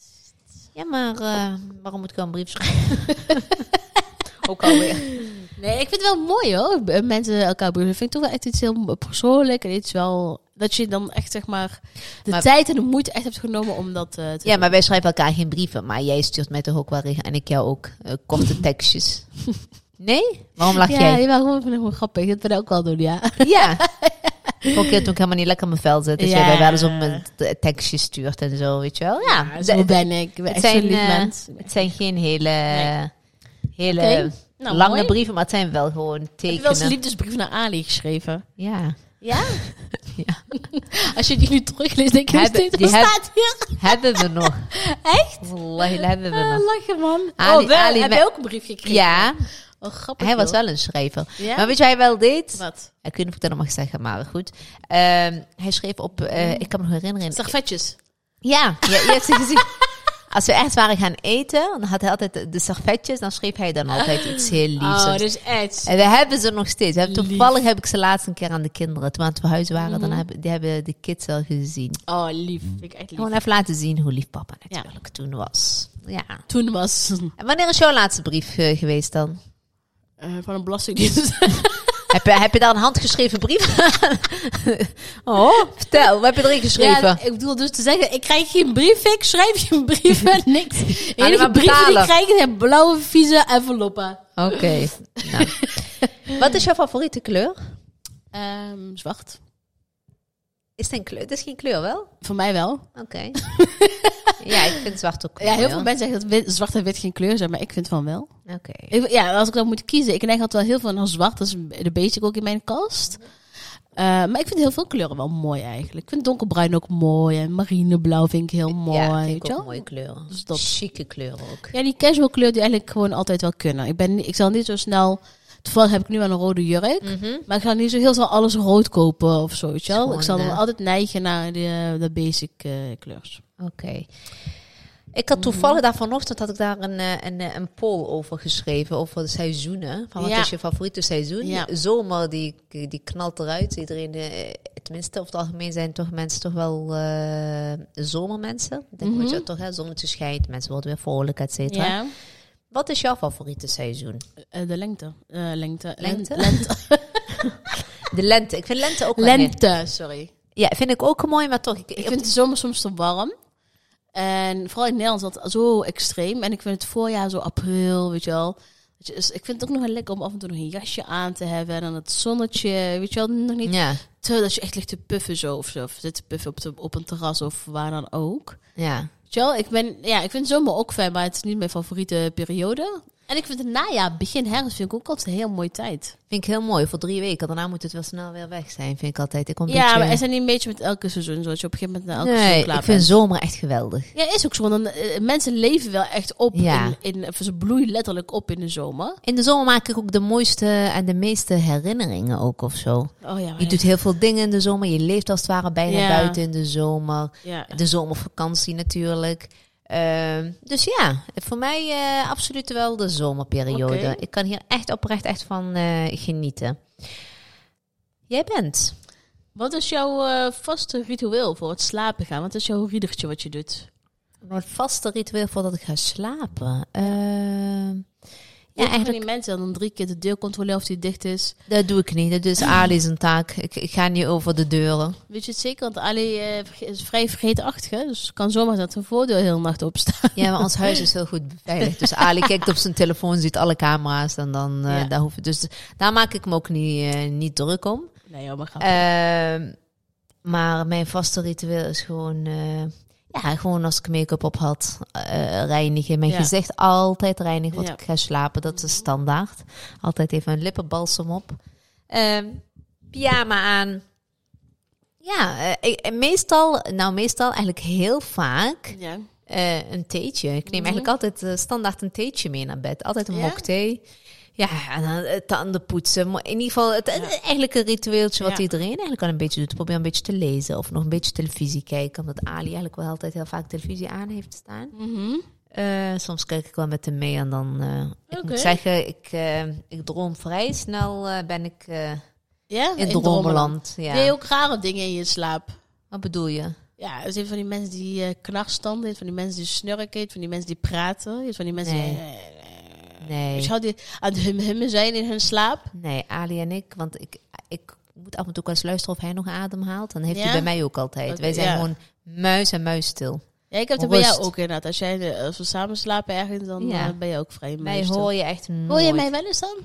Speaker 1: Ja, maar eh, waarom moet ik wel een brief schrijven? Ook alweer.
Speaker 2: Nee, ik vind het wel mooi hoor. B- Mensen elkaar brieven. vind ik toch wel echt iets heel persoonlijk. En iets wel... Dat je dan echt zeg maar... De
Speaker 1: Maar-
Speaker 2: tijd en de moeite echt hebt genomen om dat eh, te
Speaker 1: Ja, maar wij schrijven elkaar geen brieven. Maar jij stuurt mij toch ook wel regen. En ik jou ook eh, korte tekstjes. Nee? Waarom lach
Speaker 2: ja,
Speaker 1: jij?
Speaker 2: gewoon, ik gewoon grappig. Dat we dat ook wel doen, ja.
Speaker 1: Ja. Keer toen ik helemaal niet lekker in mijn vel zit. Dus
Speaker 2: Ja.
Speaker 1: jij mij wel eens op een t- tekstje stuurt en zo, weet je wel. Ja,
Speaker 2: Ja, zo ben ik. Ik
Speaker 1: het zijn,
Speaker 2: mens.
Speaker 1: het zijn geen hele,
Speaker 2: Nee.
Speaker 1: hele
Speaker 2: Oké. Nou,
Speaker 1: lange
Speaker 2: mooi.
Speaker 1: brieven, maar het zijn wel gewoon
Speaker 2: Heb je wel eens een
Speaker 1: tekenen.
Speaker 2: liefdesbrief naar Ali geschreven?
Speaker 1: Ja.
Speaker 2: Ja?
Speaker 1: Ja.
Speaker 2: Als je die nu terugleest, denk je
Speaker 1: Hebben-
Speaker 2: steeds,
Speaker 1: die heb-
Speaker 2: staat hier?
Speaker 1: Hebben we nog.
Speaker 2: Echt?
Speaker 1: Wallahi, hebben we
Speaker 2: Ah,
Speaker 1: nog.
Speaker 2: lachen, man.
Speaker 1: Ali-
Speaker 2: oh, wel,
Speaker 1: Ali
Speaker 2: heb
Speaker 1: met-
Speaker 2: je ook een brief gekregen?
Speaker 1: Ja,
Speaker 2: Oh, grappig.
Speaker 1: hij was
Speaker 2: joh.
Speaker 1: wel een schrijver.
Speaker 2: Ja?
Speaker 1: Maar weet je wat hij wel deed?
Speaker 2: Wat?
Speaker 1: Ik weet niet of ik dat nog mag zeggen, maar goed. Ehm, hij schreef op, eh, ik kan me nog herinneren.
Speaker 2: Servetjes.
Speaker 1: Ja, ja, je hebt ze gezien. Als we echt waren gaan eten, dan had hij altijd de- servetjes, dan schreef hij dan altijd iets heel liefs.
Speaker 2: Oh, dus echt.
Speaker 1: En we hebben ze nog steeds. Toevallig heb ik ze laatst een keer aan de kinderen, toen we aan het verhuizen waren,
Speaker 2: Mhm.
Speaker 1: dan hebben, die hebben de kids al gezien.
Speaker 2: Oh, lief. Vind ik echt lief.
Speaker 1: Gewoon even laten zien hoe lief papa natuurlijk toen was. Ja.
Speaker 2: Toen was
Speaker 1: En wanneer is jouw laatste brief eh, geweest dan?
Speaker 2: Eh, van een belastingdienst.
Speaker 1: heb, je, heb je daar een handgeschreven brief oh, vertel, wat heb je erin geschreven?
Speaker 2: Ja, ik bedoel dus te zeggen, ik krijg geen brief, ik schrijf je brieven, niks. De
Speaker 1: maar
Speaker 2: enige brieven die ik krijg zijn blauwe, vieze enveloppen.
Speaker 1: Oké. nou. Wat is jouw favoriete kleur?
Speaker 2: Ehm, zwart.
Speaker 1: Is het een kleur? Het is geen kleur, wel?
Speaker 2: Voor mij wel.
Speaker 1: Oké. ja, ik vind zwart ook
Speaker 2: Ja, heel veel mensen zeggen dat wit- zwart en wit geen kleur zijn, maar ik vind van wel.
Speaker 1: Oké.
Speaker 2: Ja, als ik dan moet kiezen, ik neig altijd wel heel veel naar zwart. Dat is de basic ook in mijn kast. Eh, maar ik vind heel veel kleuren wel mooi eigenlijk. Ik vind donkerbruin ook mooi en marineblauw vind ik heel mooi.
Speaker 1: Ja, vind
Speaker 2: weet
Speaker 1: ik
Speaker 2: je
Speaker 1: ook
Speaker 2: wel?
Speaker 1: mooie kleuren.
Speaker 2: Dus dat-
Speaker 1: Chique kleuren ook.
Speaker 2: Ja, die casual kleur die eigenlijk gewoon altijd wel kunnen. Ik, ben, ik zal niet zo snel... Toevallig heb ik nu wel een rode jurk.
Speaker 1: Mhm.
Speaker 2: Maar ik ga niet zo heel snel alles rood kopen of zo, weet je wel. Ik zal dan altijd neigen naar de, de basic eh kleurs.
Speaker 1: Oké. Ik had toevallig daar vanochtend had ik daar een, eh, een, eh, een poll over geschreven, over de seizoenen. Van wat
Speaker 2: Ja.
Speaker 1: is je favoriete seizoen?
Speaker 2: Ja.
Speaker 1: Zomer, die, die knalt eruit. Iedereen, tenminste, over het algemeen zijn toch mensen toch wel zomermensen. Denk
Speaker 2: Mhm.
Speaker 1: dat je toch, hè, zonnetje schijnt, mensen worden weer vrolijk, et cetera.
Speaker 2: Ja,
Speaker 1: Wat is jouw favoriete seizoen?
Speaker 2: eh, de lengte. Eh, lengte.
Speaker 1: Lengte?
Speaker 2: Lente.
Speaker 1: De lente. Ik vind lente ook heel-
Speaker 2: lente, sorry.
Speaker 1: Ja, vind ik ook mooi, maar toch. Ik,
Speaker 2: Ik vind de zomer soms te warm. En vooral in Nederland is dat zo extreem. En ik vind het voorjaar zo april, weet je wel. Dus ik vind het ook nog wel lekker om af en toe nog een jasje aan te hebben. En dan het zonnetje, weet je wel. Nog niet
Speaker 1: ja,
Speaker 2: te, dat je echt ligt te puffen zo of zo. Of zit te puffen op, de, op een terras of waar dan ook.
Speaker 1: ja.
Speaker 2: Wel, ik, ben, ja, ik vind zomer ook fijn, maar het is niet mijn favoriete periode. En ik vind het najaar, begin herfst, vind ik ook altijd een heel mooie tijd.
Speaker 1: Vind ik heel mooi voor drie weken. Daarna moet het wel snel weer weg zijn, vind ik altijd. Ik
Speaker 2: Ja,
Speaker 1: beetje...
Speaker 2: maar is dat niet een beetje met elke seizoen, zoals je op een gegeven moment elke seizoen
Speaker 1: Nee,
Speaker 2: klaar
Speaker 1: ik vind zomer echt geweldig.
Speaker 2: Ja, is ook zo. Want dan, eh, mensen leven wel echt op.
Speaker 1: Ja.
Speaker 2: In, in, ze bloeien letterlijk op in de zomer.
Speaker 1: In de zomer maak ik ook de mooiste en de meeste herinneringen ook of zo.
Speaker 2: Oh ja,
Speaker 1: Je doet heel veel dingen in de zomer. Je leeft als het ware bijna
Speaker 2: Ja.
Speaker 1: buiten in de zomer.
Speaker 2: ja.
Speaker 1: De zomervakantie natuurlijk. Ehm, dus ja, voor mij eh, absoluut wel de zomerperiode. Ik kan hier echt oprecht echt van eh, genieten. Jij bent?
Speaker 2: Wat is jouw eh, vaste ritueel voor het slapen gaan? Wat is jouw riedertje wat je doet?
Speaker 1: Mijn vaste ritueel voordat ik ga slapen.
Speaker 2: Ja, eigenlijk van die mensen dan drie keer de deur controleren of die dicht is.
Speaker 1: dat doe ik niet. Dat is Ali zijn taak. Ik, ik ga niet over de deuren.
Speaker 2: Weet je het zeker? Want Ali eh, is vrij vergeetachtig, hè? Dus het kan zomaar dat de voordeur heel nacht open staat.
Speaker 1: Ja, maar ons huis is heel goed beveiligd. Dus Ali kijkt op zijn telefoon, ziet alle camera's en dan eh,
Speaker 2: Ja.
Speaker 1: daar hoef ik. Dus daar maak ik me ook niet, eh, niet druk om.
Speaker 2: Nee, joh, maar.
Speaker 1: Ehm, maar mijn vaste ritueel is gewoon, ja, gewoon als ik make-up op had, eh, reinigen. Mijn
Speaker 2: Ja.
Speaker 1: gezicht altijd reinigen, want
Speaker 2: Ja.
Speaker 1: ik ga slapen. Dat is standaard. Altijd even een lippenbalsem op. Ehm, pyjama aan. Ja, eh, ik- en meestal, nou meestal eigenlijk heel vaak
Speaker 2: ja.
Speaker 1: eh, een theetje. Ik neem
Speaker 2: Mhm.
Speaker 1: eigenlijk altijd eh, standaard een theetje mee naar bed. Altijd een
Speaker 2: Ja?
Speaker 1: mockthee. Ja, en dan eh, tanden poetsen. Maar in ieder geval, het, eigenlijk een ritueeltje wat
Speaker 2: Ja.
Speaker 1: iedereen eigenlijk wel een beetje doet. Probeer een beetje te lezen of nog een beetje televisie kijken. Omdat Ali eigenlijk wel altijd heel vaak televisie aan heeft staan.
Speaker 2: Mhm.
Speaker 1: Eh, soms kijk ik wel met hem mee en dan... eh, ik moet zeggen, ik, ik droom vrij snel ben ik
Speaker 2: Ja?
Speaker 1: in, dromenland. Ja.
Speaker 2: Je ook rare dingen in je slaap?
Speaker 1: Wat bedoel je?
Speaker 2: Ja, er zijn van die mensen die knarstanden, van die mensen die snurken, van die mensen die praten, van die mensen die...
Speaker 1: Nee.
Speaker 2: Dus die aan het hum hummen zijn in hun slaap.
Speaker 1: Nee, Ali en ik, want ik, ik moet af en toe eens luisteren of hij nog adem haalt. Dan heeft
Speaker 2: Ja?
Speaker 1: hij bij mij ook altijd. Wij zijn
Speaker 2: ja.
Speaker 1: gewoon muis en muisstil.
Speaker 2: Ja, ik heb het bij jou ook inderdaad. Als, jij, de- als we samen slapen ergens, dan
Speaker 1: Ja.
Speaker 2: eh, ben je ook vrij
Speaker 1: Mij
Speaker 2: meestal.
Speaker 1: hoor je echt nooit.
Speaker 2: Hoor je mij wel eens dan?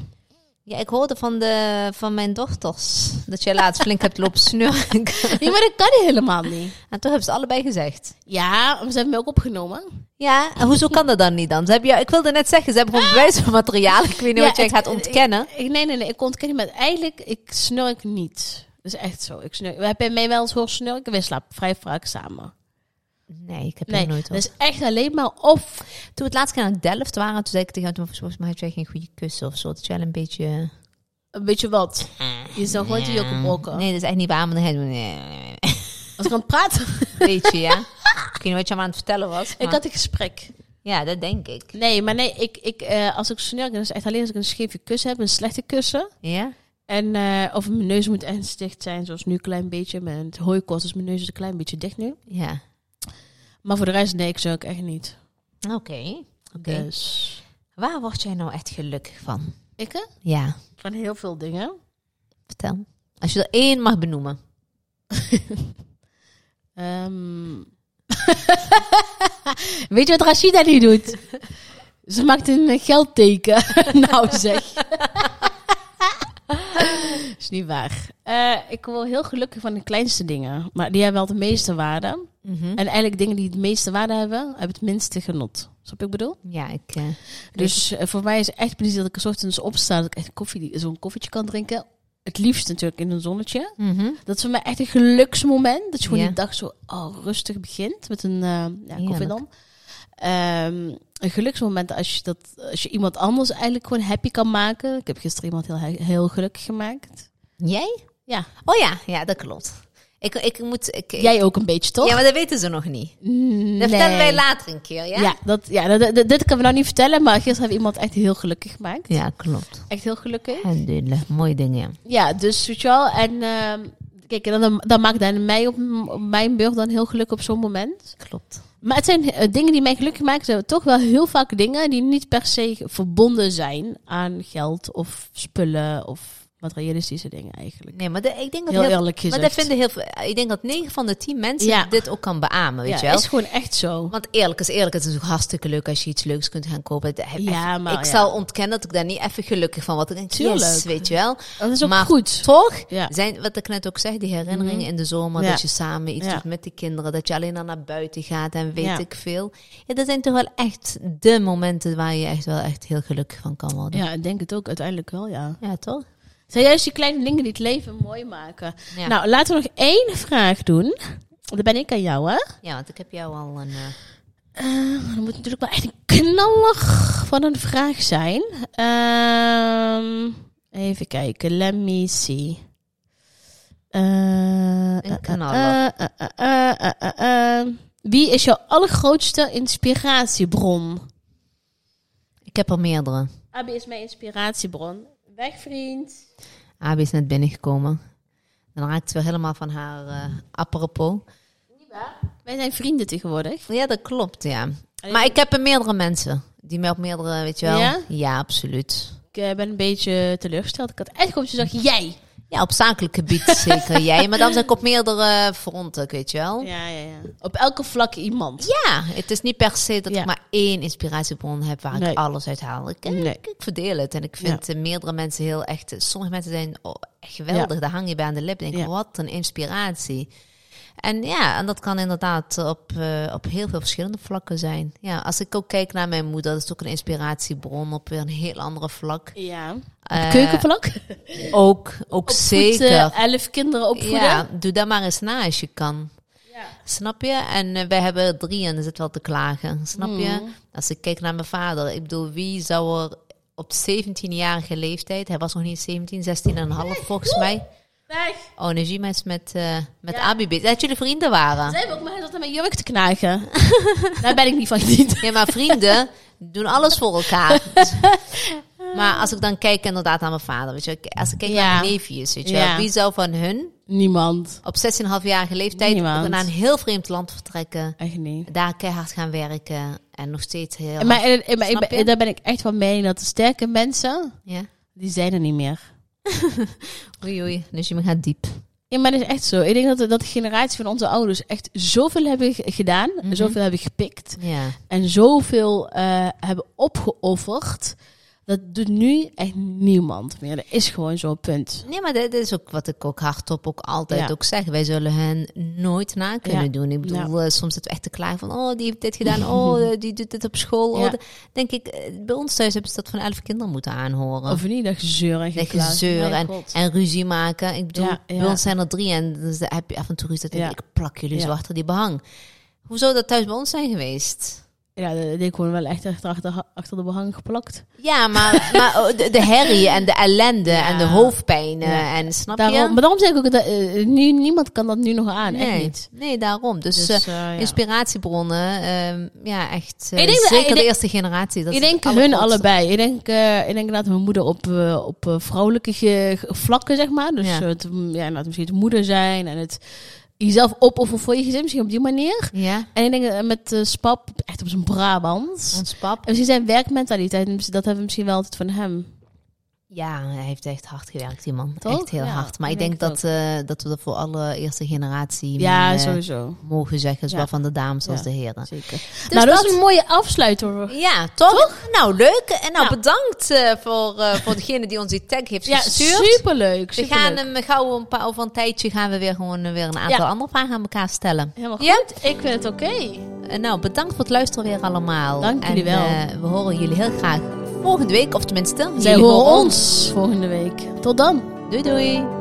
Speaker 1: Ja, ik hoorde van, de, van mijn dochters dat jij laatst flink hebt lopen snurken.
Speaker 2: Ja, maar dat kan helemaal niet.
Speaker 1: en toen hebben ze allebei gezegd.
Speaker 2: Ja, ze hebben me ook opgenomen.
Speaker 1: Ja, en hoezo kan dat dan niet dan? Ze hebben jou, ik wilde net zeggen, ze hebben gewoon bewijs van materiaal. Ik weet niet
Speaker 2: Ja,
Speaker 1: wat jij gaat ontkennen.
Speaker 2: Ik, nee, nee, nee, ik ontken niet, maar eigenlijk, ik snurk niet. Dat is echt zo. Ik snurk. We hebben mij wel eens horen snurken. We slapen vrij vaak samen.
Speaker 1: Nee, ik heb
Speaker 2: Nee,
Speaker 1: nooit
Speaker 2: dat
Speaker 1: op.
Speaker 2: is echt alleen maar of.
Speaker 1: Toen we het laatst keer naar Delft waren, toen zei ik tegen hem, volgens mij had jij geen goede kussen of zo. Dat is wel een beetje...
Speaker 2: Een beetje wat. Je is nog gewoon jokken brokken.
Speaker 1: Nee, dat is echt niet waar, maar dan hij. Nee, nee.
Speaker 2: Als ik aan het praten.
Speaker 1: Weet je, ja? Ik weet niet wat je aan het vertellen was.
Speaker 2: ik had een gesprek.
Speaker 1: Ja, dat denk ik.
Speaker 2: Nee, maar nee, ik, ik, eh, als ik snurk, dan is het echt alleen als ik een scheve kussen heb, een slechte kussen.
Speaker 1: Ja?
Speaker 2: En eh, of mijn neus moet ergens dicht zijn, zoals nu een klein beetje. Met het hooikoorts is mijn neus een klein beetje dicht nu.
Speaker 1: Ja.
Speaker 2: Maar voor de rest, nee, ik snurk echt niet.
Speaker 1: Oké. Oké.
Speaker 2: Dus,
Speaker 1: Waar word jij nou echt gelukkig van?
Speaker 2: ik?
Speaker 1: Ja,
Speaker 2: Van heel veel dingen.
Speaker 1: vertel. Als je er één mag benoemen.
Speaker 2: Ehm. Weet je wat Rashida nu doet? Ze maakt een geldteken. nou zeg. is niet waar. Eh, ik word heel gelukkig van de kleinste dingen. Maar die hebben wel de meeste waarde.
Speaker 1: Mhm.
Speaker 2: En eigenlijk dingen die het meeste waarde hebben, hebben het minste genot. Snap ik bedoel?
Speaker 1: Ja, ik... eh,
Speaker 2: Dus eh, voor mij is het echt plezier dat ik 's ochtends opsta. Dat ik echt koffie, zo'n koffietje kan drinken. Het liefst natuurlijk in een zonnetje.
Speaker 1: mhm.
Speaker 2: Dat is voor mij echt een geluksmoment. Dat je gewoon
Speaker 1: Ja.
Speaker 2: die dag zo oh, rustig begint met een ja, koffie dan. Ehm, een geluksmoment als je, dat, als je iemand anders eigenlijk gewoon happy kan maken. Ik heb gisteren iemand heel, heel gelukkig gemaakt.
Speaker 1: Jij?
Speaker 2: Ja.
Speaker 1: Oh ja, ja, dat klopt. Ik, ik moet... Ik,
Speaker 2: Jij ook een beetje, toch?
Speaker 1: Ja, maar dat weten ze nog niet.
Speaker 2: Mm,
Speaker 1: Dat vertellen wij later een keer, ja?
Speaker 2: Ja, dat, ja dat, dat- dit kunnen we nou niet vertellen, maar gisteren hebben we iemand echt heel gelukkig gemaakt.
Speaker 1: Ja, klopt.
Speaker 2: Echt heel gelukkig.
Speaker 1: Alhamdulillah. Mooie dingen, ja.
Speaker 2: Dus weet je wel. En ehm, kijk, dan, dan maakt dan mij op, op mijn beurt dan heel gelukkig op zo'n moment.
Speaker 1: Klopt.
Speaker 2: Maar het zijn eh, dingen die mij gelukkig maken. Zijn toch wel heel vaak dingen die niet per se verbonden zijn aan geld of spullen of materialistische dingen eigenlijk.
Speaker 1: Nee, maar de- ik denk dat
Speaker 2: Heel
Speaker 1: heel,
Speaker 2: eerlijk
Speaker 1: maar dat vinden heel veel. Ik denk dat 9 van de 10 mensen
Speaker 2: Ja.
Speaker 1: dit ook kan beamen, weet
Speaker 2: ja,
Speaker 1: je wel.
Speaker 2: is gewoon echt zo.
Speaker 1: Want eerlijk is eerlijk, het is natuurlijk hartstikke leuk als je iets leuks kunt gaan kopen.
Speaker 2: Ja, maar
Speaker 1: ik
Speaker 2: ja.
Speaker 1: zal ontkennen dat ik daar niet even gelukkig van word. Ik denk,
Speaker 2: Tuurlijk.
Speaker 1: yes, weet je wel.
Speaker 2: Dat is ook
Speaker 1: maar
Speaker 2: goed.
Speaker 1: toch
Speaker 2: Ja.
Speaker 1: zijn, wat ik net ook zeg, die herinneringen in de zomer, dat je samen iets doet met die kinderen, dat je alleen al naar buiten gaat en weet ik veel. Ja, dat zijn toch wel echt de momenten waar je echt wel echt heel gelukkig van kan worden.
Speaker 2: Ja, ik denk het ook uiteindelijk wel, ja.
Speaker 1: Ja, toch?
Speaker 2: Zijn juist die kleine dingen die het leven mooi maken.
Speaker 1: Ja.
Speaker 2: Nou, laten we nog één vraag doen. Dan ben ik aan jou, hè?
Speaker 1: ja, want ik heb jou al een... eh,
Speaker 2: Eh, dat moet natuurlijk wel echt een knaller van een vraag zijn. Ehm, even kijken, let me see.
Speaker 1: Een knaller.
Speaker 2: Wie is jouw allergrootste inspiratiebron?
Speaker 1: ik heb er meerdere.
Speaker 2: Abby is mijn inspiratiebron. Weg, vriend.
Speaker 1: Abi is net binnengekomen. Dan raakt ze weer helemaal van haar eh apropos.
Speaker 2: Wij zijn vrienden tegenwoordig.
Speaker 1: Ja, dat klopt, ja. Maar ik heb er meerdere mensen. Die mij op meerdere, weet je wel.
Speaker 2: Ja?
Speaker 1: absoluut.
Speaker 2: Ik eh, ben een beetje teleurgesteld. Ik had echt gehoopt dat je zag jij.
Speaker 1: Ja, op zakelijk gebied zeker jij. Maar dan zijn ik op meerdere fronten, weet je wel. Ja,
Speaker 2: Ja, ja, ja. Op elke vlak iemand.
Speaker 1: het is niet per se dat
Speaker 2: Ja.
Speaker 1: ik maar één inspiratiebron heb waar
Speaker 2: Nee.
Speaker 1: ik alles uit haal. Ik,
Speaker 2: Nee.
Speaker 1: ik, ik verdeel het. En ik vind eh, meerdere mensen heel echt... Sommige mensen zijn oh, echt geweldig. Daar hang je bij aan de lip. Denk,
Speaker 2: Ja.
Speaker 1: wat een inspiratie. En ja, en dat kan inderdaad op, eh, op heel veel verschillende vlakken zijn. Ja, als ik ook kijk naar mijn moeder, dat is ook een inspiratiebron op weer een heel andere vlak.
Speaker 2: Ja.
Speaker 1: Eh,
Speaker 2: Keukenvlak.
Speaker 1: Ook, ook zeker.
Speaker 2: Opvoeden, elf kinderen opvoeden.
Speaker 1: ja, doe dat maar eens na als je kan.
Speaker 2: Ja.
Speaker 1: Snap je? En eh, wij hebben er drie en er zit wel te klagen. Snap je?
Speaker 2: Mm.
Speaker 1: Als ik kijk naar mijn vader, ik bedoel, wie zou er op 17-jarige leeftijd, hij was nog niet 17, 16 en een half volgens mij.
Speaker 2: Weg.
Speaker 1: Oh, is met, eh met
Speaker 2: Ja.
Speaker 1: Abi bezig. Dat jullie vrienden waren.
Speaker 2: Zij hebben ook maar aan mijn jurk te knagen. Daar ben ik niet van gediend.
Speaker 1: Ja, maar vrienden doen alles voor elkaar. maar als ik dan kijk inderdaad naar mijn vader, weet je, als ik kijk
Speaker 2: Ja.
Speaker 1: naar mijn neefjes, weet je,
Speaker 2: Ja.
Speaker 1: wie zou van hun
Speaker 2: Niemand.
Speaker 1: op 16,5-jarige leeftijd
Speaker 2: Niemand.
Speaker 1: naar een heel vreemd land vertrekken,
Speaker 2: Echt niet.
Speaker 1: daar keihard gaan werken en nog steeds heel.
Speaker 2: Maar, en- en- maar ik
Speaker 1: Snap
Speaker 2: ben-
Speaker 1: je?
Speaker 2: daar ben ik echt van mening dat de sterke mensen,
Speaker 1: Ja.
Speaker 2: die zijn er niet meer.
Speaker 1: Oei, oei. Dus je gaat diep.
Speaker 2: Ja, maar dat is echt zo. Ik denk dat de, dat de generatie van onze ouders echt zoveel hebben gedaan,
Speaker 1: Mhm.
Speaker 2: zoveel hebben gepikt
Speaker 1: Ja.
Speaker 2: en zoveel eh, hebben opgeofferd. Dat doet nu echt niemand meer. Dat is gewoon zo'n punt.
Speaker 1: Nee, maar dit is ook wat ik ook hardop ook altijd
Speaker 2: Ja.
Speaker 1: ook zeg. Wij zullen hen nooit na kunnen
Speaker 2: Ja.
Speaker 1: doen. Ik bedoel, eh, soms zitten we echt te klagen van... oh, die heeft dit gedaan. Oh, eh, die doet dit op school. Oh, denk ik, eh, bij ons thuis hebben ze dat van elf kinderen moeten aanhoren.
Speaker 2: Of niet, dat gezeur en
Speaker 1: Dat gezeur en, en ruzie maken. Ik bedoel, bij ons zijn er drie en dus dan heb je af en toe ruzie. Dat ik, ik plak jullie zo achter die behang. Hoe zou dat thuis bij ons zijn geweest?
Speaker 2: Ja, dat denk ik gewoon wel echt achter, achter, achter de behang geplakt.
Speaker 1: Ja, maar, maar oh, de, de herrie en de ellende
Speaker 2: Ja.
Speaker 1: en de hoofdpijnen
Speaker 2: Ja.
Speaker 1: en snap
Speaker 2: Daarom,
Speaker 1: je?
Speaker 2: maar daarom zeg ik ook, dat, eh, nu, niemand kan dat nu nog aan. Echt
Speaker 1: Nee,
Speaker 2: niet.
Speaker 1: nee, daarom. Dus,
Speaker 2: Dus,
Speaker 1: eh,
Speaker 2: eh, ja.
Speaker 1: inspiratiebronnen, ehm, ja, echt.
Speaker 2: Ik denk
Speaker 1: zeker
Speaker 2: ik
Speaker 1: de eerste generatie. Dat
Speaker 2: ik denk hun allebei. Ik denk, ik denk dat mijn moeder op, op vrouwelijke vlakken, zeg maar. Dus
Speaker 1: Ja.
Speaker 2: het, ja, misschien het moeder zijn en het jezelf opofferen voor je gezin, misschien op die manier.
Speaker 1: Ja,
Speaker 2: En ik denk eh, met eh, Spap, echt op zijn Brabant.
Speaker 1: ons pap.
Speaker 2: En misschien zijn werkmentaliteit, dat hebben we misschien wel altijd van hem.
Speaker 1: Ja, hij heeft echt hard gewerkt, die man.
Speaker 2: Toch?
Speaker 1: Echt heel
Speaker 2: Ja,
Speaker 1: hard. Maar
Speaker 2: ik
Speaker 1: denk dat, eh, dat we dat voor alle eerste generatie
Speaker 2: Ja,
Speaker 1: eh,
Speaker 2: sowieso.
Speaker 1: mogen zeggen. Zowel
Speaker 2: Ja.
Speaker 1: van de dames als de heren.
Speaker 2: Zeker.
Speaker 1: Dus
Speaker 2: nou, dat
Speaker 1: dat-
Speaker 2: is een mooie afsluiter.
Speaker 1: Ja, toch? Nou, leuk. En nou, bedankt eh, voor, voor degene die ons die tag heeft
Speaker 2: Ja,
Speaker 1: gestuurd.
Speaker 2: superleuk.
Speaker 1: We gaan hem gauw een paar, over een tijdje gaan we weer gewoon weer een aantal andere vragen aan elkaar stellen.
Speaker 2: Helemaal
Speaker 1: Ja?
Speaker 2: goed. Ik vind het oké.
Speaker 1: Nou, bedankt voor het luisteren weer allemaal.
Speaker 2: Dank jullie
Speaker 1: En,
Speaker 2: wel.
Speaker 1: we horen jullie heel graag volgende week, of tenminste,
Speaker 2: Zij horen ons volgende week. Tot dan.
Speaker 1: Doei doei.